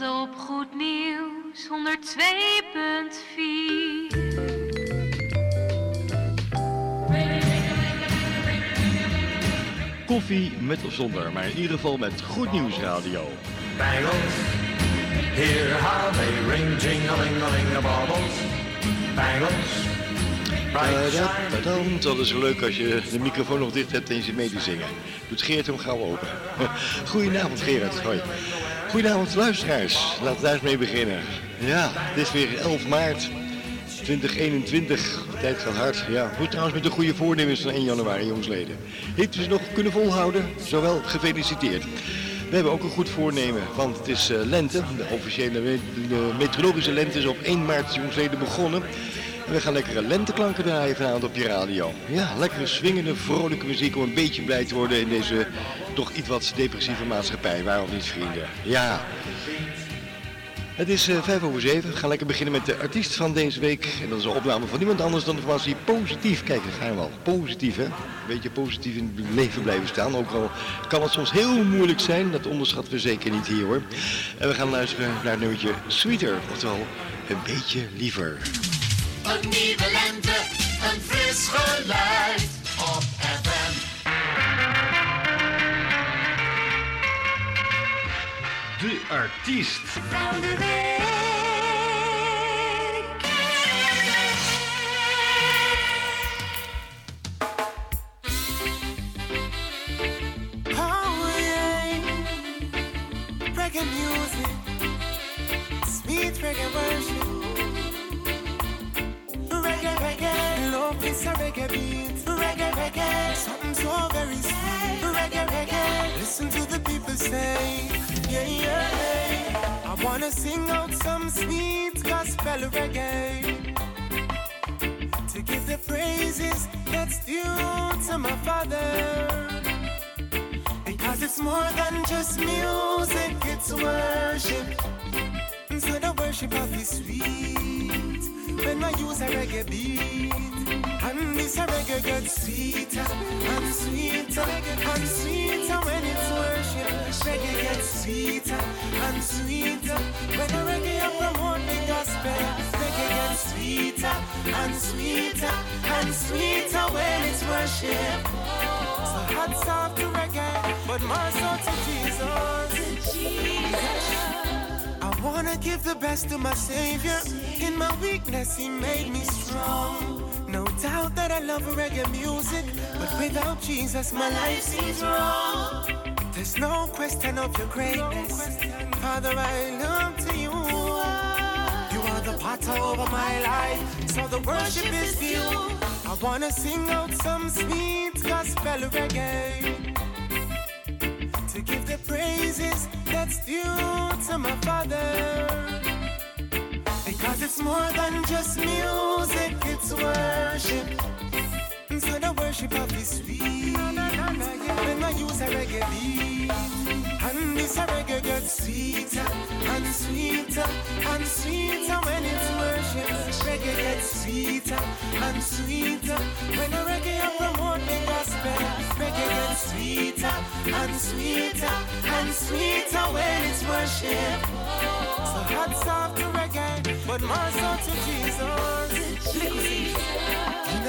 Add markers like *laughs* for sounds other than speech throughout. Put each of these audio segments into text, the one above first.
Op Goed Nieuws 102.4. Koffie met of zonder, maar in ieder geval met Goed Nieuws Radio. Bangles, hear how they ring, the. Bangles, dat is leuk als je de microfoon nog dicht hebt en je zit mee te zingen. Doet Geert hem gauw open. *laughs* Goedenavond Gerard, hoi. Goedenavond luisteraars, laten we daar eens mee beginnen. Ja, het is weer 11 maart 2021, de tijd gaat hard. Ja, hoe trouwens met de goede voornemens van 1 januari jongsleden. Heeft u ze nog kunnen volhouden? Zowel gefeliciteerd. We hebben ook een goed voornemen, want het is eh, lente. De officiële de meteorologische lente is op 1 maart jongsleden begonnen. En we gaan lekkere lenteklanken draaien vanavond op je radio. Ja, lekkere swingende, vrolijke muziek om een beetje blij te worden in deze toch iets wat depressieve maatschappij. Waarom niet, vrienden? Ja. Het is eh, vijf over zeven. We gaan lekker beginnen met de artiest van deze week. En dat is een opname van niemand anders dan de formatie Positief. Kijk, daar gaan we. Positief, hè? Een beetje positief in het leven blijven staan. Ook al kan het soms heel moeilijk zijn. Dat onderschatten we zeker niet hier, hoor. En we gaan luisteren naar het nummertje Sweeter. Oftewel, een beetje liever. Een nieuwe lente, een fris geluid De artiest. Oh yeah, reggae music, sweet reggae worship. Reggae, reggae, love is a reggae beat. Reggae, reggae, something so very sweet. Reggae, reggae, listen to the people say, yeah, yeah. I wanna sing out some sweet gospel reggae to give the praises that's due to my father. Because it's more than just music, it's worship. So the worship of is sweet when I use a reggae beat. And this reggae gets sweeter and sweeter and sweeter when it's worship. Reggae gets sweeter and sweeter when the reggae promote the gospel. Reggae gets sweeter and sweeter and sweeter when it's worship. So hats off to reggae, but more so to Jesus. I wanna give the best to my Savior. In my weakness, He made me strong. No doubt that I love reggae music, but without Jesus, my life seems wrong. There's no question of your greatness. Father, I look to you. You are the potter over my life, so the worship is due. I wanna sing out some sweet gospel reggae to give the praises that's due to my Father. Because it's more than just music, it's worship. So the worship of this sweet. When I use a reggae beat, and this a reggae gets sweeter and sweeter and sweeter when it's worship. Reggae gets sweeter and sweeter when a reggae promote the gospel. Reggae gets sweeter and sweeter and sweeter when it's worship. So hats off to reggae, but more so to Jesus.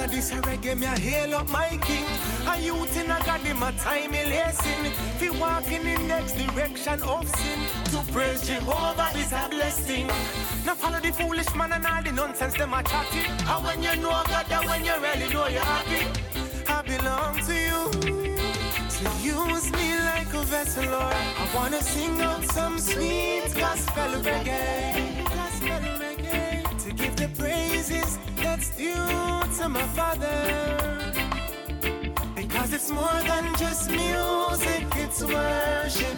Inna this reggae, me a hail up my king. A youth in a God, him a time he lacing. Fi walk in the next direction of sin. To praise Jehovah is a blessing. Now follow the foolish man and all the nonsense them a chatting. And when you know God, and when you really know you're happy, I belong to you. So use me like a vessel Lord, I wanna sing out some sweet gospel reggae. Gospel reggae. To give the praises due to my Father. Because it's more than just music, it's worship.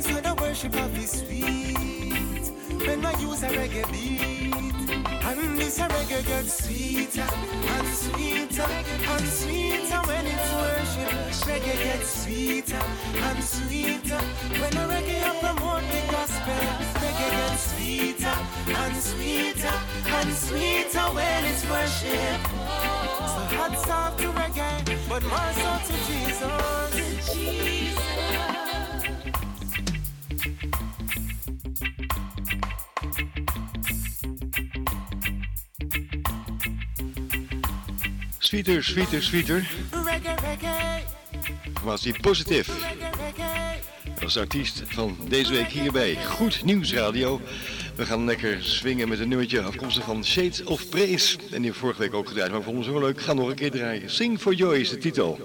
So the worship of His sweet. When I use a reggae beat. And this reggae gets sweeter and sweeter and sweeter when it's worship. Reggae gets sweeter and sweeter when a reggae I promote gets sweeter and sweeter and sweeter when it's worship. So hats off to reggae, but more so to Jesus. Sweeter, sweeter, sweeter. Reggae, Was die positief? de artiest van deze week hierbij. Goed Nieuws Radio. We gaan lekker swingen met een nummertje afkomstig van Shades of Praise. En die hebben we vorige week ook gedraaid, maar ik vond hem zo leuk. Ik ga nog een keer draaien. Sing for Joy is de titel.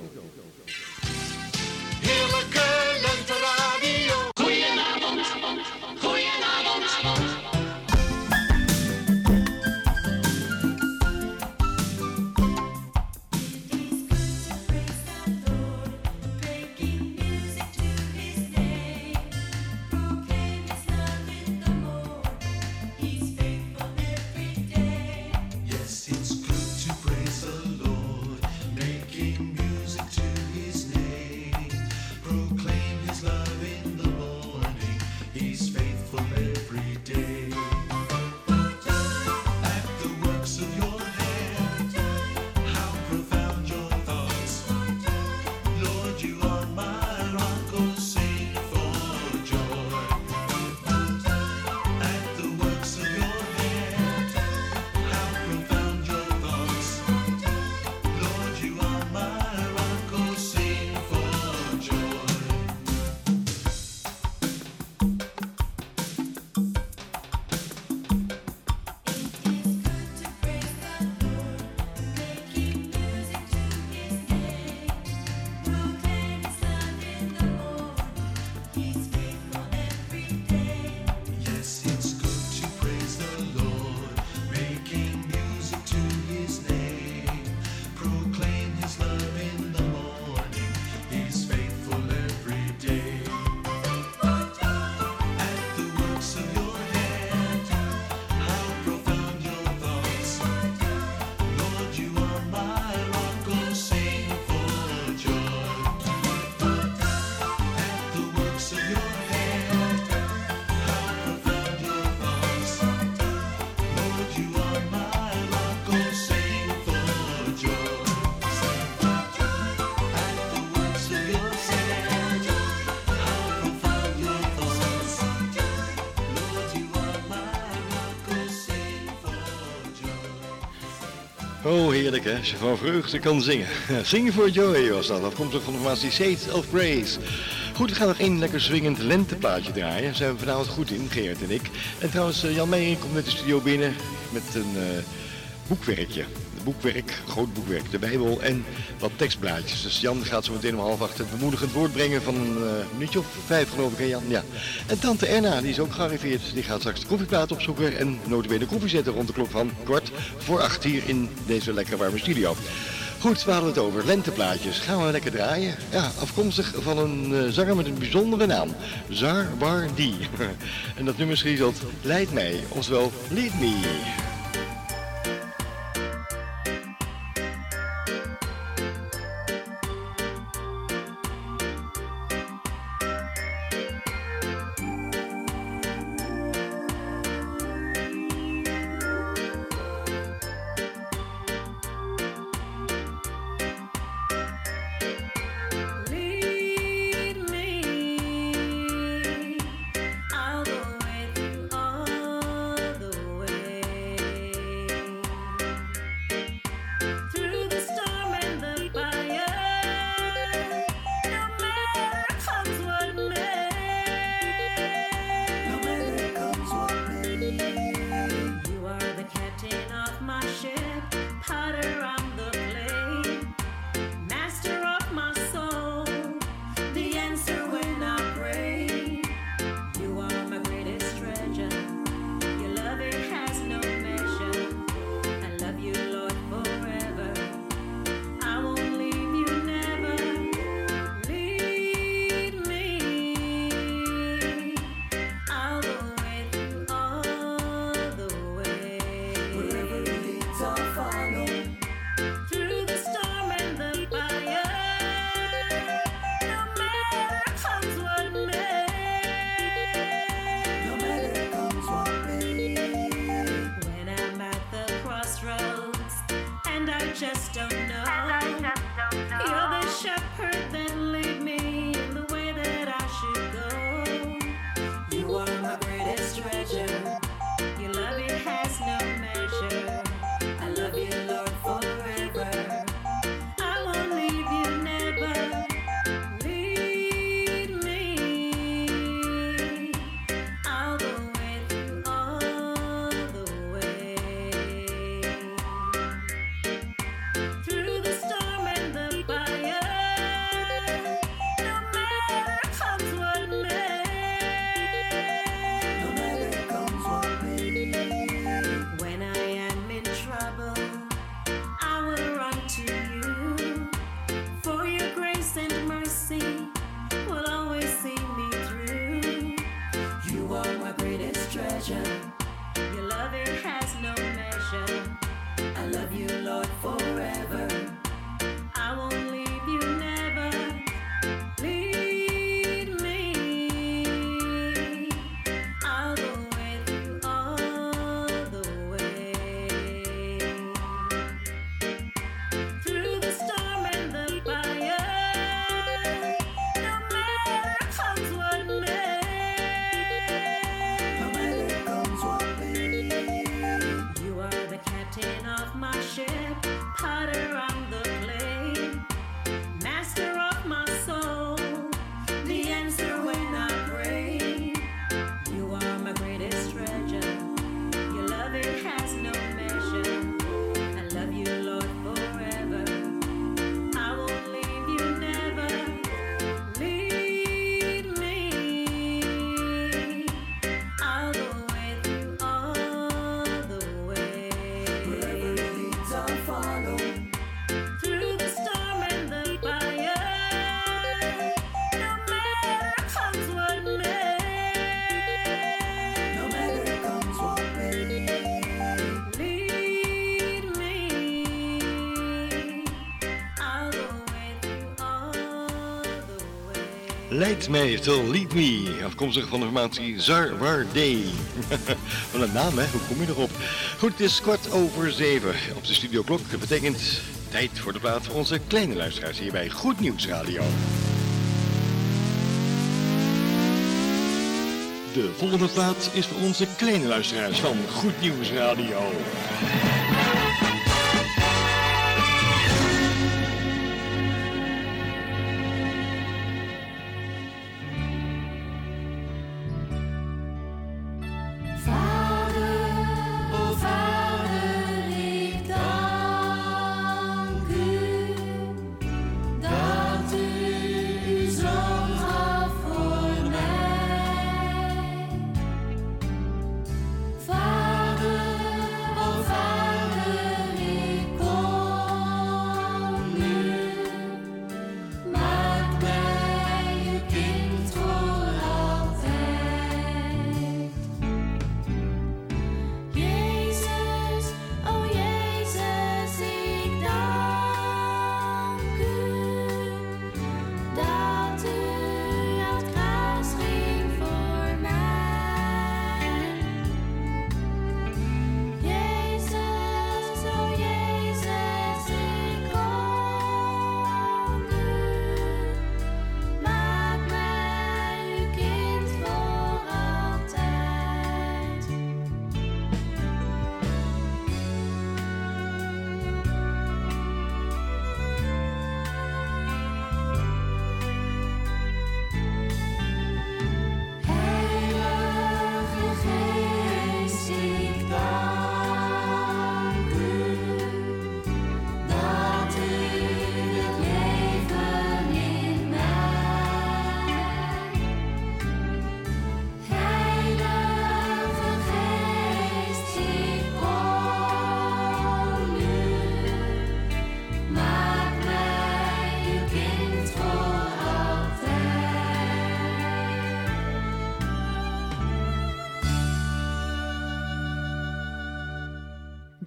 Heerlijk hè, als je van vreugde kan zingen. *laughs* Sing for Joy was dat, afkomstig van de formatie Shades of Praise. Goed, we gaan nog één lekker swingend lenteplaatje draaien. Daar zijn we vanavond goed in, Geert en ik. En trouwens, eh, Jan Meijer komt met de studio binnen met een eh, boekwerkje. Boekwerk, groot boekwerk, de Bijbel en wat tekstblaadjes. Dus Jan gaat zo meteen om half acht het bemoedigend woord brengen van een eh, minuutje of vijf geloof ik Jan? Ja. En tante Erna, die is ook gearriveerd. Die gaat straks de koffieplaat opzoeken en notabene koffie zetten rond de klok van kwart voor acht hier in deze lekker warme studio. Goed, we hadden het over lenteplaatjes. Gaan we lekker draaien? Ja, afkomstig van een eh, zanger met een bijzondere naam. Zar Bardi. *laughs* en dat nummer schiezelt Leid mij, oftewel Lead Me. Leid mij, Still Lead Me, afkomstig van de formatie Zarwarde. *laughs* Wat een naam, hè? Hoe kom je erop? Goed, het is kwart over zeven op de studioklok. Dat betekent tijd voor de plaat voor onze kleine luisteraars hier bij Goed Nieuws Radio. De volgende plaat is voor onze kleine luisteraars van Goed Nieuws Radio.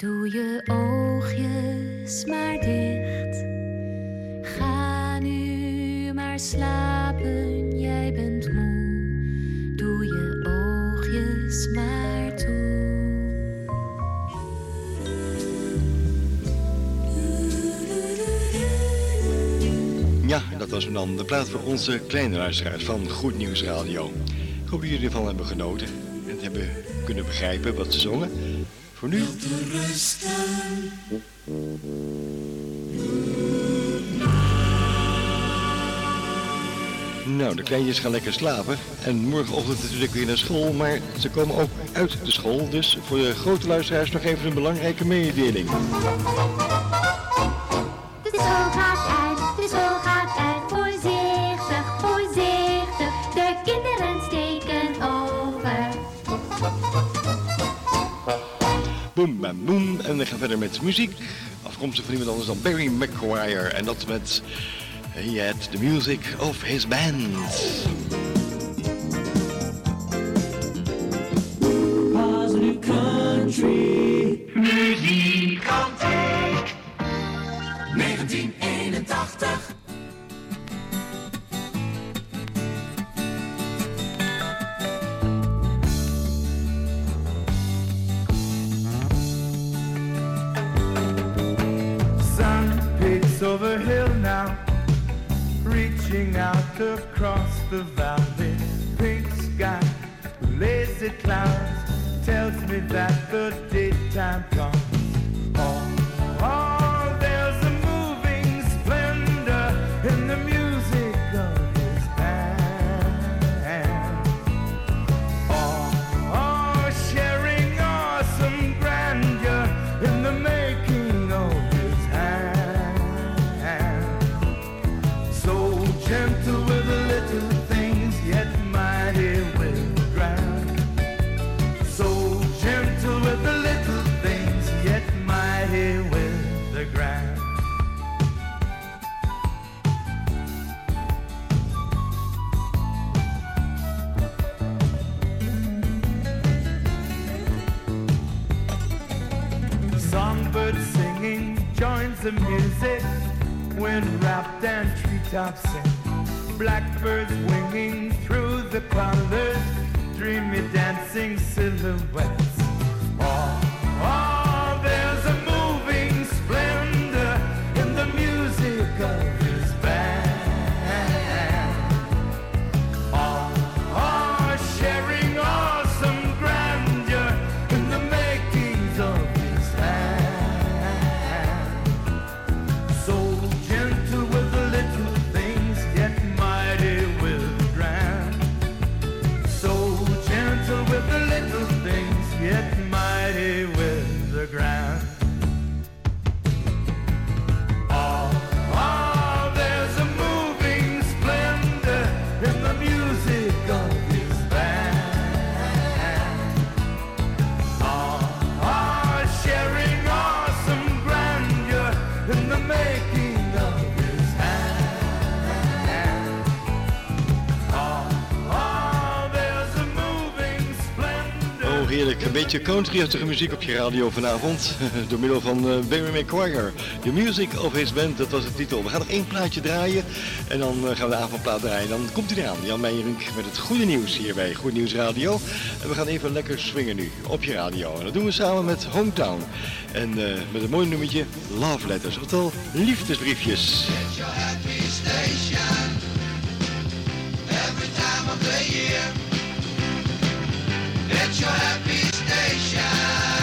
Doe je oogjes maar dicht. Ga nu maar slapen, jij bent moe. Doe je oogjes maar toe. Ja, dat was dan de plaat voor onze kleine luisteraars van Goed Nieuws Radio. Ik hoop dat jullie ervan hebben genoten en hebben kunnen begrijpen wat ze zongen. Voor nu, nou, de kleintjes gaan lekker slapen. En morgenochtend natuurlijk weer naar school, maar ze komen ook uit de school. Dus voor de grote luisteraars nog even een belangrijke mededeling. De school gaat uit, de school gaat uit. Voorzichtig, voorzichtig. De kinderen Boom, bam, boom. En we gaan verder met muziek. Afkomstig van iemand anders dan Barry McGuire. En dat met He Had The Music of His Band. Positive country. Muziek 1981. Blackbirds winging through the colors, dreamy dancing silhouettes. Beetje country-achtige muziek op je radio vanavond. *laughs* Door middel van uh, Barry McGuire. The Music of His Band, dat was de titel. We gaan nog één plaatje draaien. En dan uh, gaan we de avondplaat draaien. Dan komt hij eraan. Jan Meijerink met het goede nieuws hier bij Goed Nieuws Radio. En we gaan even lekker swingen nu op je radio. En dat doen we samen met Hometown. En uh, met een mooi nummertje Love Letters. Oftewel liefdesbriefjes. Nation.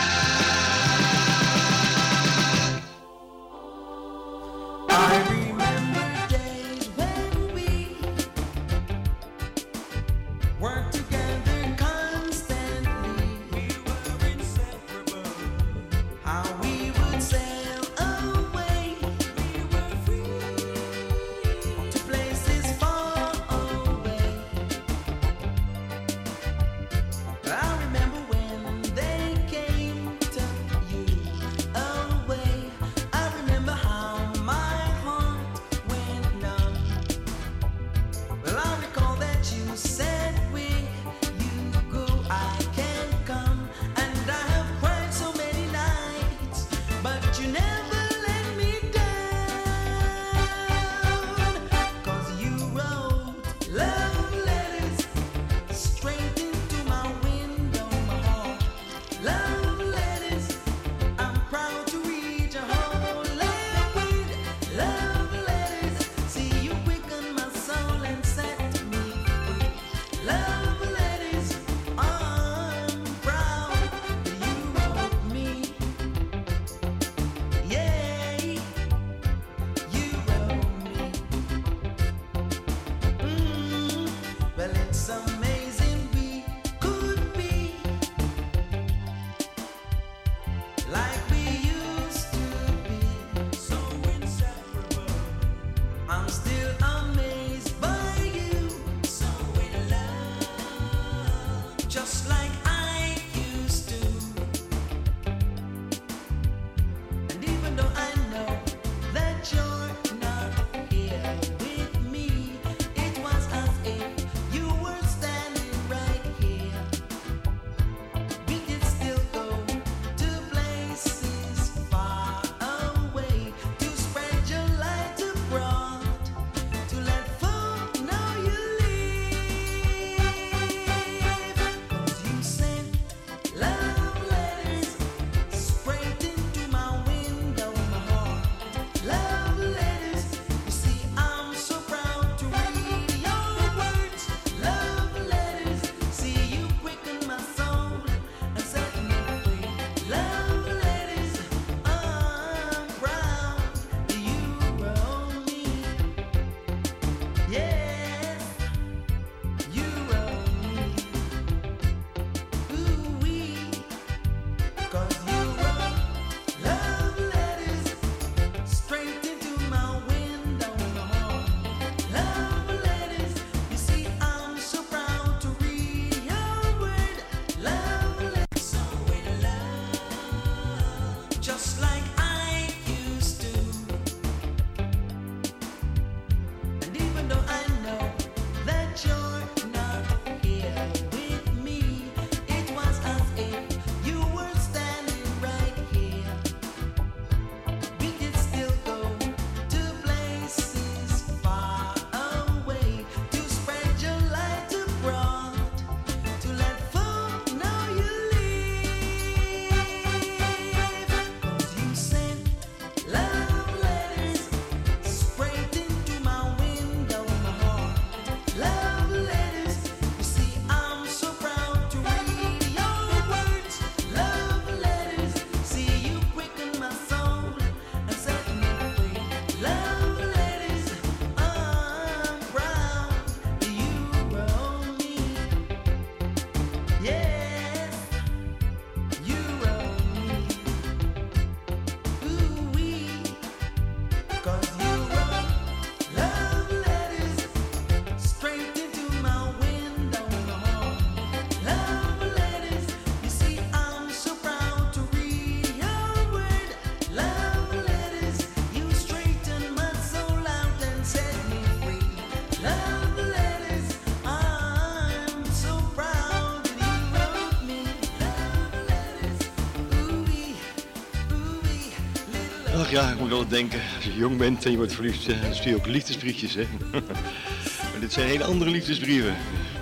Ja, ik moet altijd denken, als je jong bent en je wordt verliefd, eh, dan stuur je ook liefdesbriefjes, hè. *laughs* maar dit zijn hele andere liefdesbrieven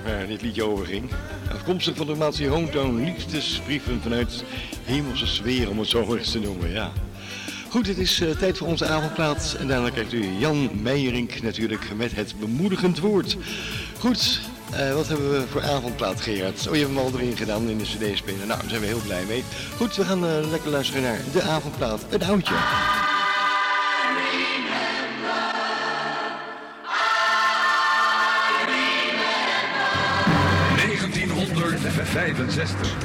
waar dit liedje over ging. Afkomstig van de formatie Hometown, liefdesbrieven vanuit hemelse sfeer, om het zo eens te noemen, ja. Goed, het is eh, tijd voor onze avondplaat en daarna krijgt u Jan Meijerink natuurlijk met het bemoedigend woord. Goed, eh, wat hebben we voor avondplaat, Gerard? Oh, je hebt hem al erin gedaan in de cd-speler. Nou, daar zijn we heel blij mee. Goed, we gaan lekker luisteren naar de avondplaat, een oudje. 1965.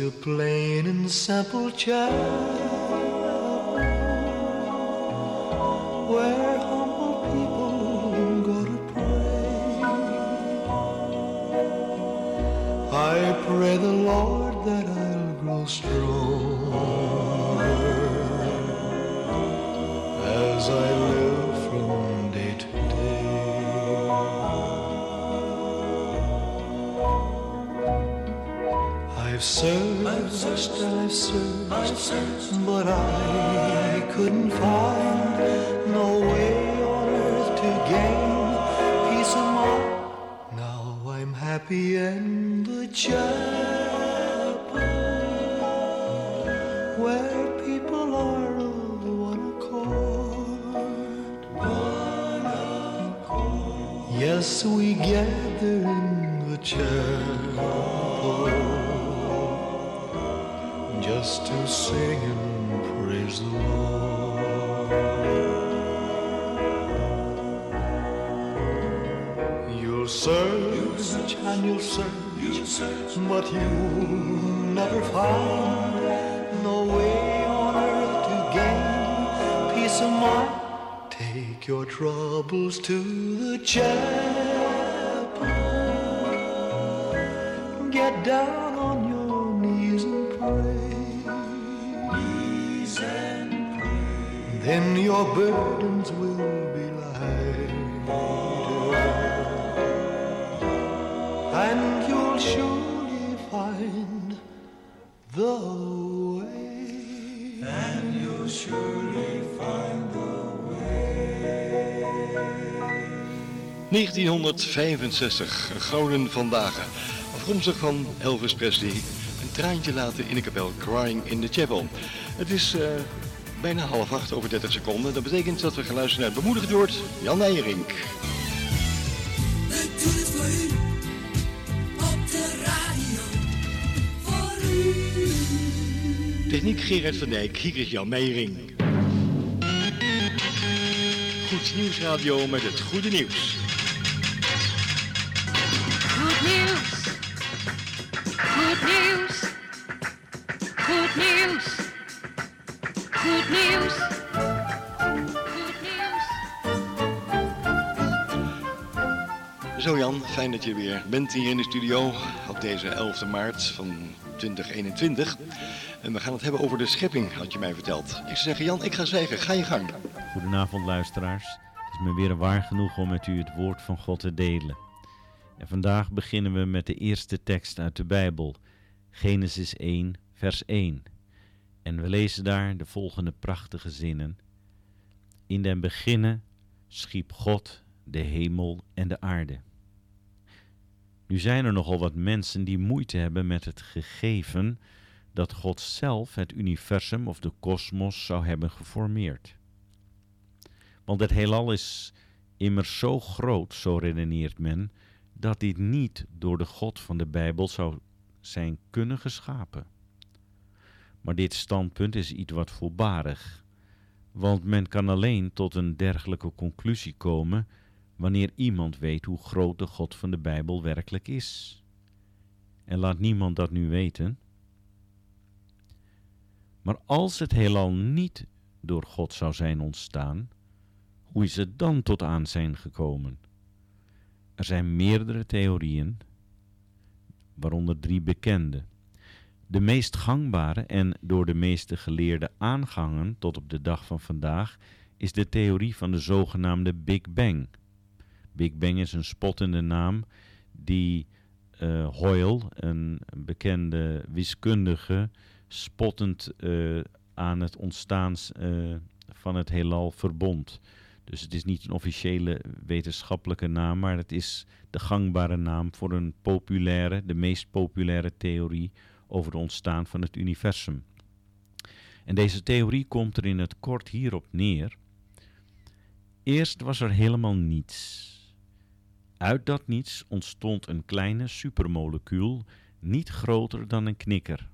A plain and simple child but you'll never find no way on earth to gain peace of mind. Take your troubles to the chapel. Get down on your knees and pray. Knees and pray. Then your burdens the way. And you'll surely find the 1965, een gouden vandaag. Afkomstig van Elvis Presley. Een traantje laten in de kapel, Crying in the Chapel. Het is eh, bijna half acht over 30 seconden. Dat betekent dat we gaan luisteren naar het bemoedigend woord Jan Nijering. Gerard van Dijk, hier is Jan Meijering. Goed Nieuwsradio met het goede nieuws. Goed nieuws. Goed nieuws. Goed nieuws. Goed nieuws. Goed nieuws. Zo Jan, fijn dat je weer bent hier in de studio op deze 11 maart van 2021. En we gaan het hebben over de schepping, had je mij verteld. Ik zou zeggen, Jan, ik ga zwijgen. Ga je gang. Goedenavond luisteraars. Het is me weer waar genoeg om met u het woord van God te delen. En vandaag beginnen we met de eerste tekst uit de Bijbel, Genesis 1, vers 1. En we lezen daar de volgende prachtige zinnen. In den beginnen schiep God de hemel en de aarde. Nu zijn er nogal wat mensen die moeite hebben met het gegeven dat God zelf het universum of de kosmos zou hebben geformeerd. Want het heelal is immers zo groot, zo redeneert men, dat dit niet door de God van de Bijbel zou zijn kunnen geschapen. Maar dit standpunt is iets wat voorbarig, want men kan alleen tot een dergelijke conclusie komen wanneer iemand weet hoe groot de God van de Bijbel werkelijk is. En laat niemand dat nu weten. Maar als het heelal niet door God zou zijn ontstaan, hoe is het dan tot aan zijn gekomen? Er zijn meerdere theorieën, waaronder drie bekende. De meest gangbare en door de meeste geleerden aangehangen tot op de dag van vandaag is de theorie van de zogenaamde Big Bang. Big Bang is een spottende naam die eh Hoyle, een bekende wiskundige, spottend eh, aan het ontstaan eh, van het heelal verbond. Dus het is niet een officiële wetenschappelijke naam, maar het is de gangbare naam voor een populaire, de meest populaire theorie over het ontstaan van het universum. En deze theorie komt er in het kort hierop neer. Eerst was er helemaal niets. Uit dat niets ontstond een kleine supermolecuul, niet groter dan een knikker.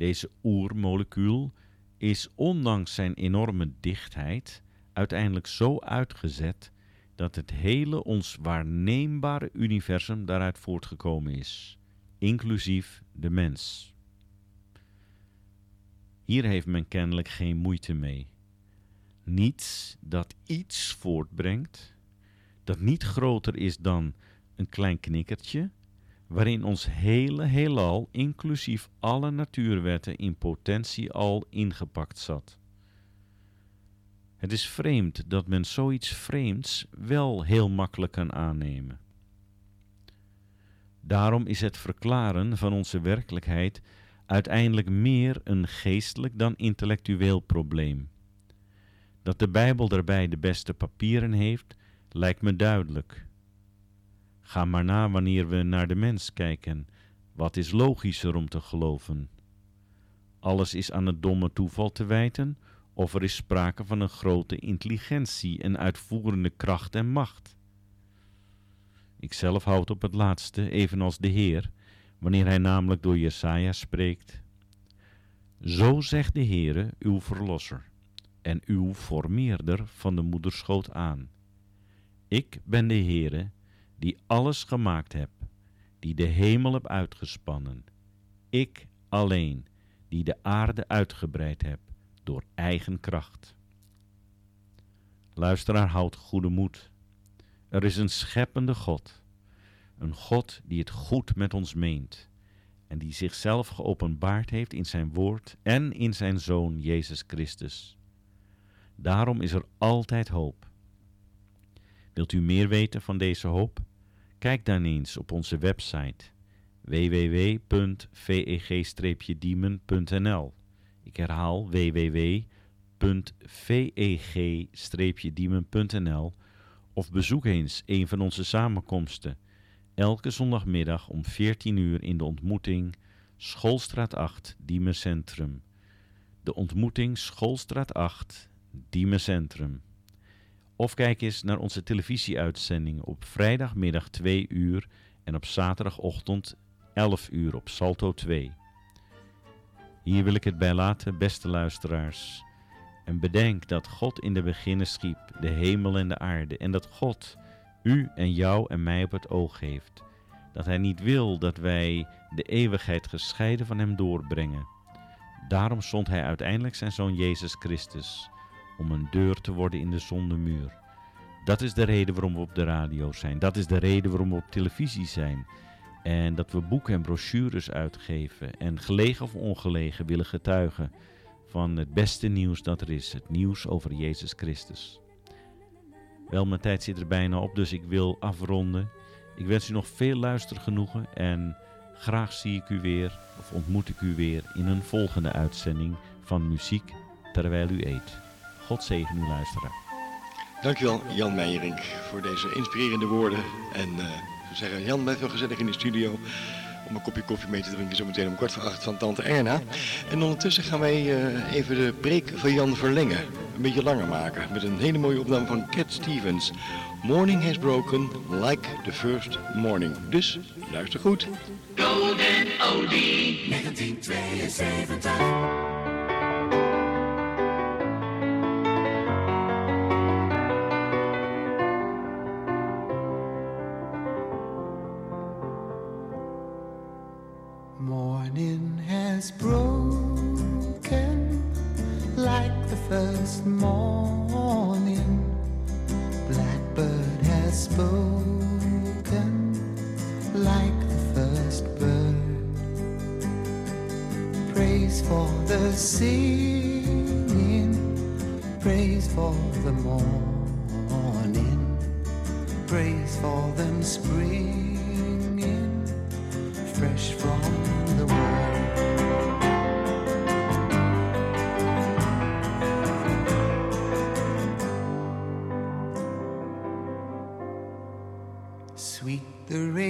Deze oermolecuul is ondanks zijn enorme dichtheid uiteindelijk zo uitgezet dat het hele ons waarneembare universum daaruit voortgekomen is, inclusief de mens. Hier heeft men kennelijk geen moeite mee. Niets dat iets voortbrengt, dat niet groter is dan een klein knikkertje, waarin ons hele heelal, inclusief alle natuurwetten, in potentie al ingepakt zat. Het is vreemd dat men zoiets vreemds wel heel makkelijk kan aannemen. Daarom is het verklaren van onze werkelijkheid uiteindelijk meer een geestelijk dan intellectueel probleem. Dat de Bijbel daarbij de beste papieren heeft, lijkt me duidelijk. Ga maar na wanneer we naar de mens kijken. Wat is logischer om te geloven? Alles is aan het domme toeval te wijten, of er is sprake van een grote intelligentie en uitvoerende kracht en macht. Ikzelf houd op het laatste, evenals de Heer, wanneer hij namelijk door Jesaja spreekt. Zo zegt de Heere, uw verlosser, en uw formeerder van de moederschoot aan. Ik ben de Heere, die alles gemaakt heb, die de hemel heb uitgespannen. Ik alleen, die de aarde uitgebreid heb, door eigen kracht. Luisteraar, houd goede moed. Er is een scheppende God, een God die het goed met ons meent en die zichzelf geopenbaard heeft in zijn woord en in zijn Zoon Jezus Christus. Daarom is er altijd hoop. Wilt u meer weten van deze hoop? Kijk dan eens op onze website www.veg-diemen.nl. Ik herhaal www.veg-diemen.nl of bezoek eens een van onze samenkomsten elke zondagmiddag om 14 uur in de ontmoeting Schoolstraat 8, Diemen Centrum. De ontmoeting Schoolstraat 8, Diemen Centrum. Of kijk eens naar onze televisieuitzendingen op vrijdagmiddag 2 uur en op zaterdagochtend 11 uur op Salto 2. Hier wil ik het bij laten, beste luisteraars. En bedenk dat God in de beginnen schiep, de hemel en de aarde, en dat God u en jou en mij op het oog heeft. Dat Hij niet wil dat wij de eeuwigheid gescheiden van Hem doorbrengen. Daarom zond Hij uiteindelijk zijn Zoon Jezus Christus, om een deur te worden in de zondemuur. Dat is de reden waarom we op de radio zijn. Dat is de reden waarom we op televisie zijn. En dat we boeken en brochures uitgeven en gelegen of ongelegen willen getuigen van het beste nieuws dat er is. Het nieuws over Jezus Christus. Wel, mijn tijd zit er bijna op, dus ik wil afronden. Ik wens u nog veel luistergenoegen en graag zie ik u weer, of ontmoet ik u weer in een volgende uitzending van Muziek terwijl u eet. God zegen u luisteraar. Dankjewel Jan Meijerink voor deze inspirerende woorden. En eh, zou zeggen, Jan, blijf wel gezellig in de studio om een kopje koffie mee te drinken zometeen om kwart voor acht van tante Erna. En ondertussen gaan wij eh, even de preek van Jan verlengen. Een beetje langer maken met een hele mooie opname van Cat Stevens. Morning has broken like the first morning. Dus luister goed. Golden Oldie. 1972. Singing, praise for the morning, praise for them springing fresh from the world. Sweet the rain's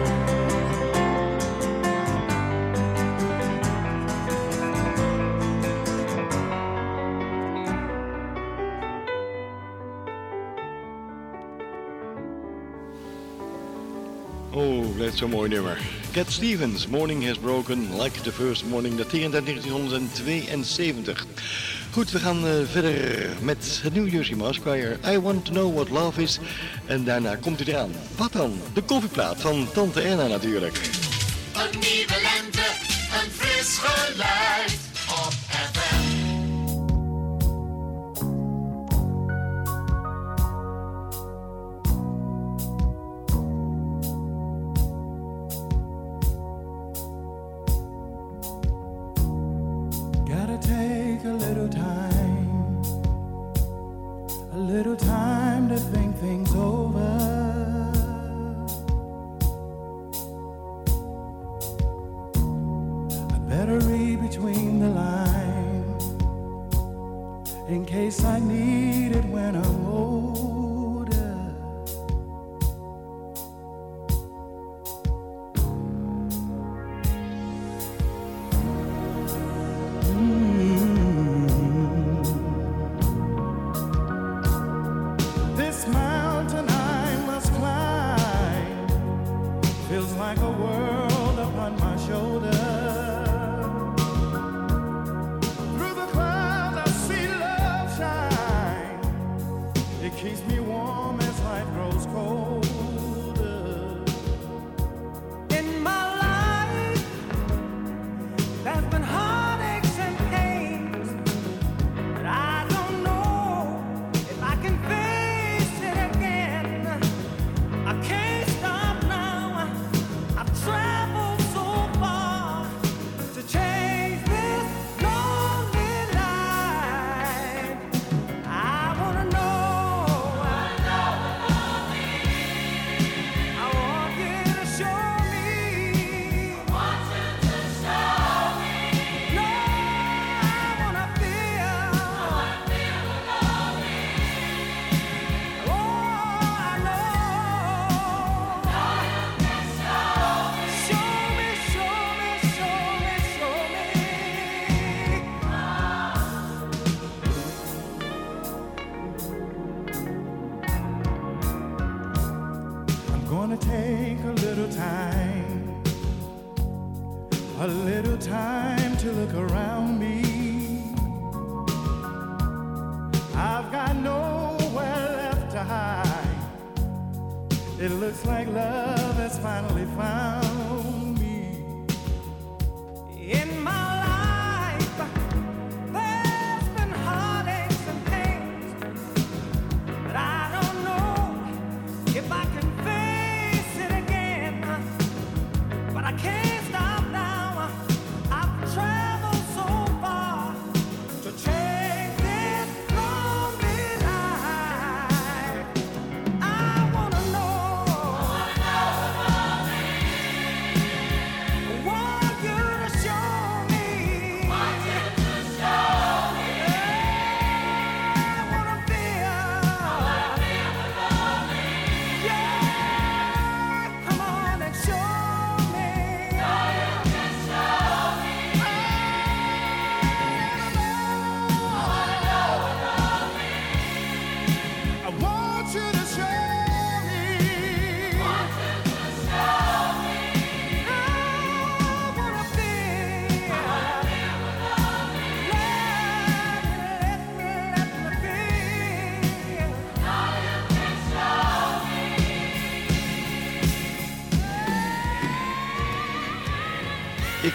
Zo'n mooi nummer. Cat Stevens, Morning Has Broken, Like the First Morning, uit 1972. Goed, we gaan eh, verder met het New Jersey Mass Choir. I Want To Know What Love Is. En daarna komt hij eraan. Wat dan? De koffieplaat van Tante Erna natuurlijk. Een nieuwe lente, een fris geluid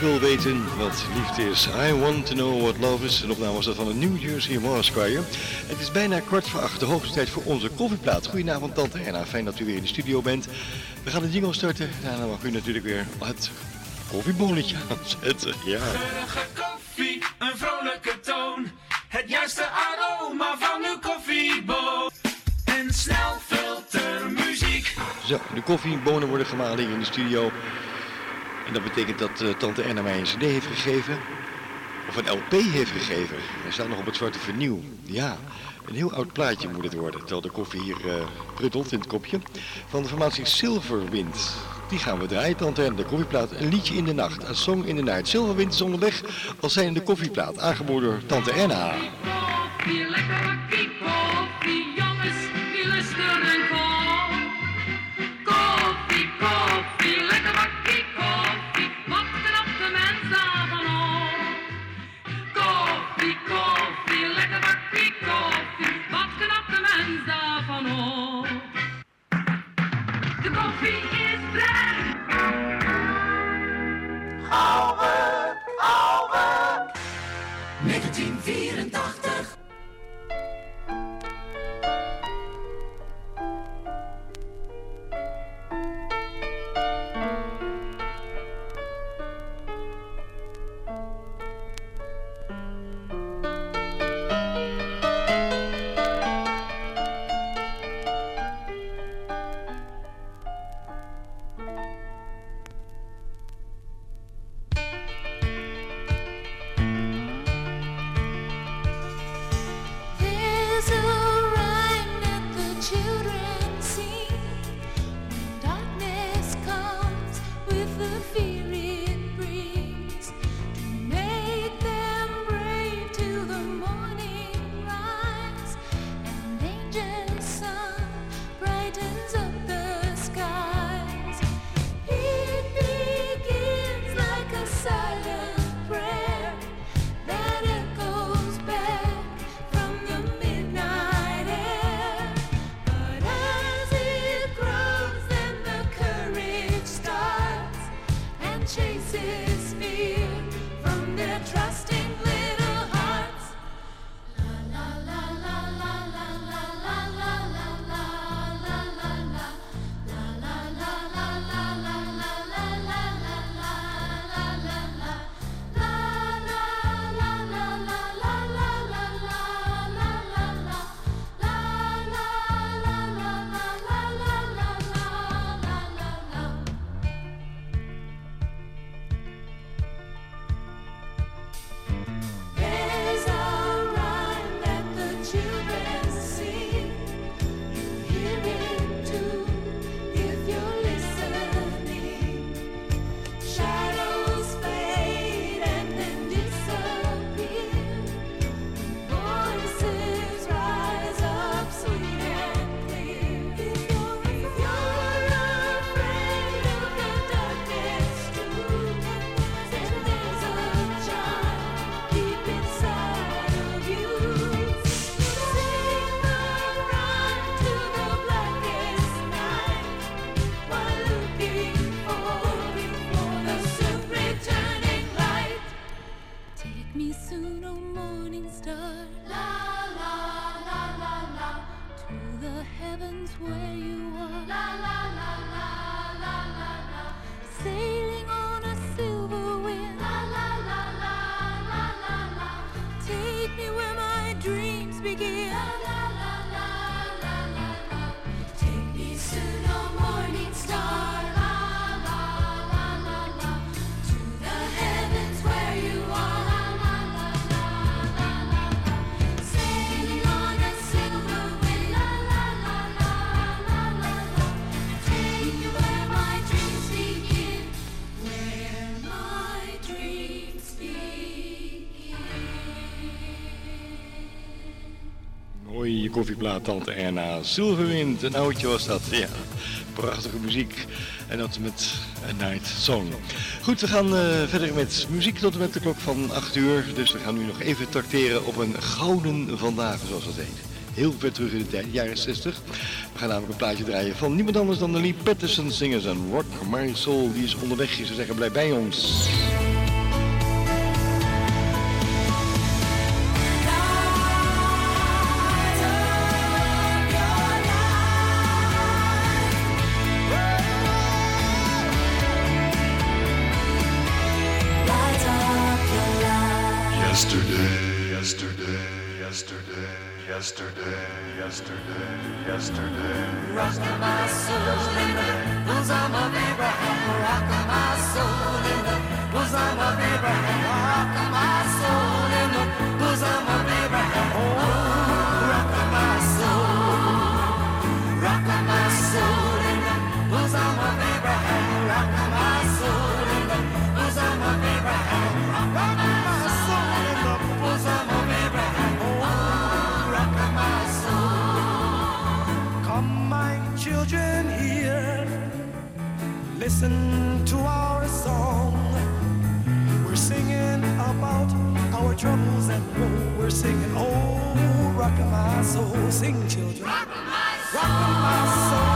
wil weten wat liefde is. I want to know what love is. Een opname was dat van de New Jersey Morris Choir. Het is bijna kwart voor acht. De hoogste tijd voor onze koffieplaat. Goedenavond tante Erna. Fijn dat u weer in de studio bent. We gaan de jingle starten. Daarna mag u natuurlijk weer het koffiebonnetje *laughs* aanzetten. Ja. Geurige koffie, een vrolijke toon. Het juiste aroma van uw koffieboon. En snel filtermuziek. Zo, de koffiebonen worden gemalen hier in de studio. En dat betekent dat eh, tante Erna mij een cd heeft gegeven. Of een LP heeft gegeven. Hij staat nog op het zwarte vernieuw. Ja, een heel oud plaatje moet het worden. Terwijl de koffie hier eh pruttelt in het kopje. Van de formatie Silverwind. Die gaan we draaien, tante Erna. De koffieplaat. Een liedje in de nacht. Een song in de night. Silverwind is onderweg. Als zijn de koffieplaat. Aangeboden door tante Erna. Koffieplaat Tante Erna. Zilverwind, een oudje was dat. Ja, prachtige muziek. En dat met A Night Song. Goed, we gaan eh, verder met muziek tot en met de klok van 8 uur. Dus we gaan nu nog even tracteren op een gouden vandaag, zoals dat heet. Heel ver terug in de tijd, jaren 60. We gaan namelijk een plaatje draaien van niemand anders dan de Lee Patterson Singers en Rock My Soul. Die is onderweg, zou zeggen, blijf bij ons. los demás sufren Listen to our song. We're singing about our troubles and woe. We're singing, oh, rock my soul. Sing, children. Rock my soul in the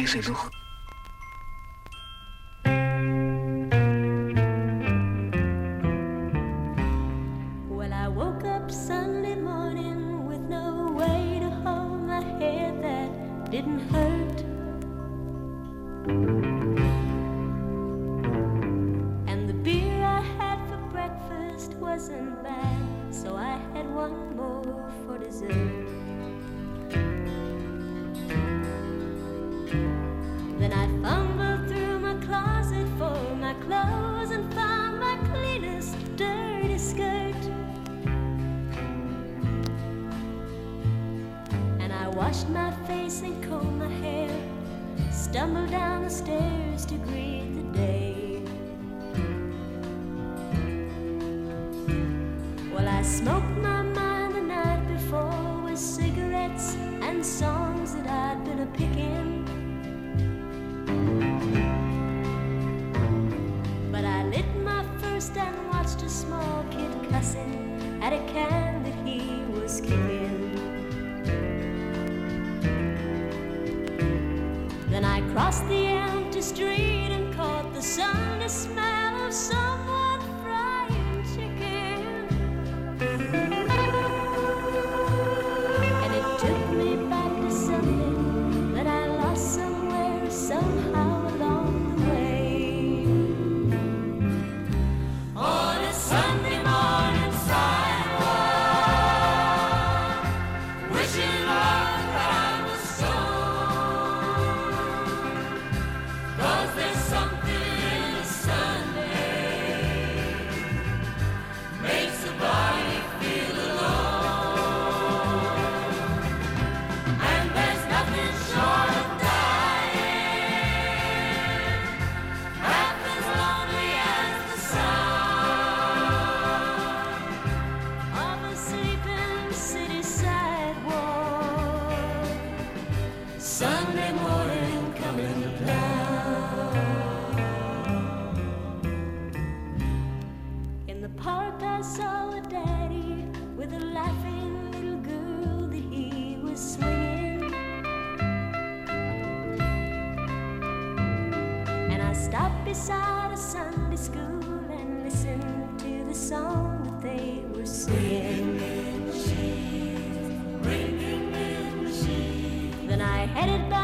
u zich washed my face and combed my hair, stumbled down the stairs to greet the day. Well, I smoked my mind the night before with cigarettes and songs that I'd been a picking. But I lit my first and watched a small kid cussing at a can crossed the empty street and caught the Sunday smell of someone beside a Sunday school and listened to the song that they were singing. Then I headed back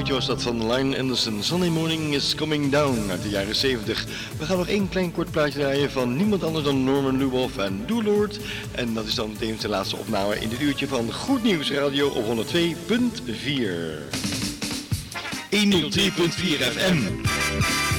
oudje was dat van Line Anderson. Sunday Morning is Coming Down uit de jaren 70. We gaan nog één klein kort plaatje draaien van niemand anders dan Norman Luboff en Do Lord. En dat is dan meteen de laatste opname in dit uurtje van Goed Nieuws Radio op 102.4. 103.4 FM.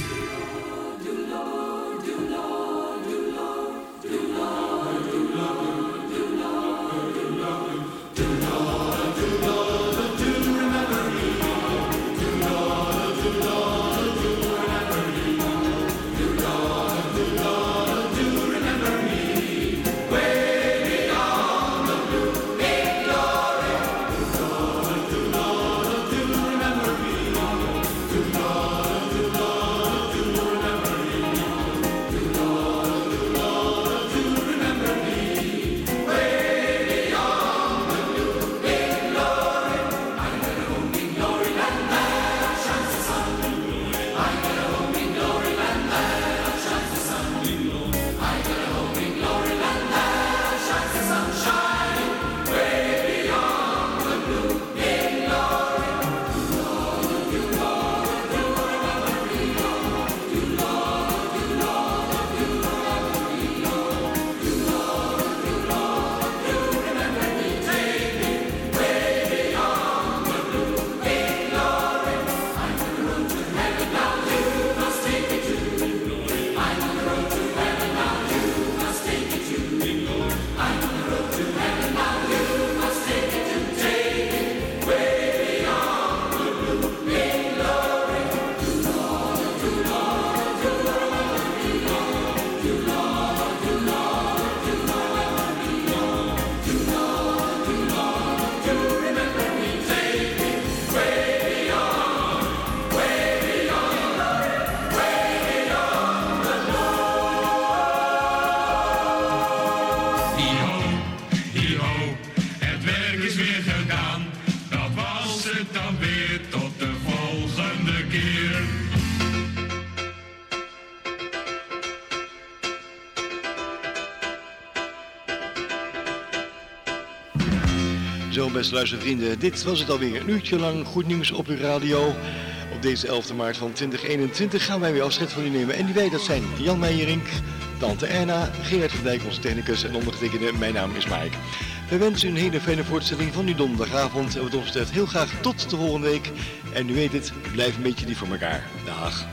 Zo, beste luistervrienden, dit was het alweer. Een uurtje lang goed nieuws op uw radio. Op deze 11 maart van 2021 gaan wij weer afscheid van u nemen. En die wij, dat zijn Jan Meijerink, Tante Erna, Gerard van Dijk, onze technicus en ondergetekende. Mijn naam is Mike. Wij wensen u een hele fijne voortzetting van uw donderdagavond. En wat ons betreft heel graag tot de volgende week. En u weet het, blijf een beetje lief voor elkaar. Dag.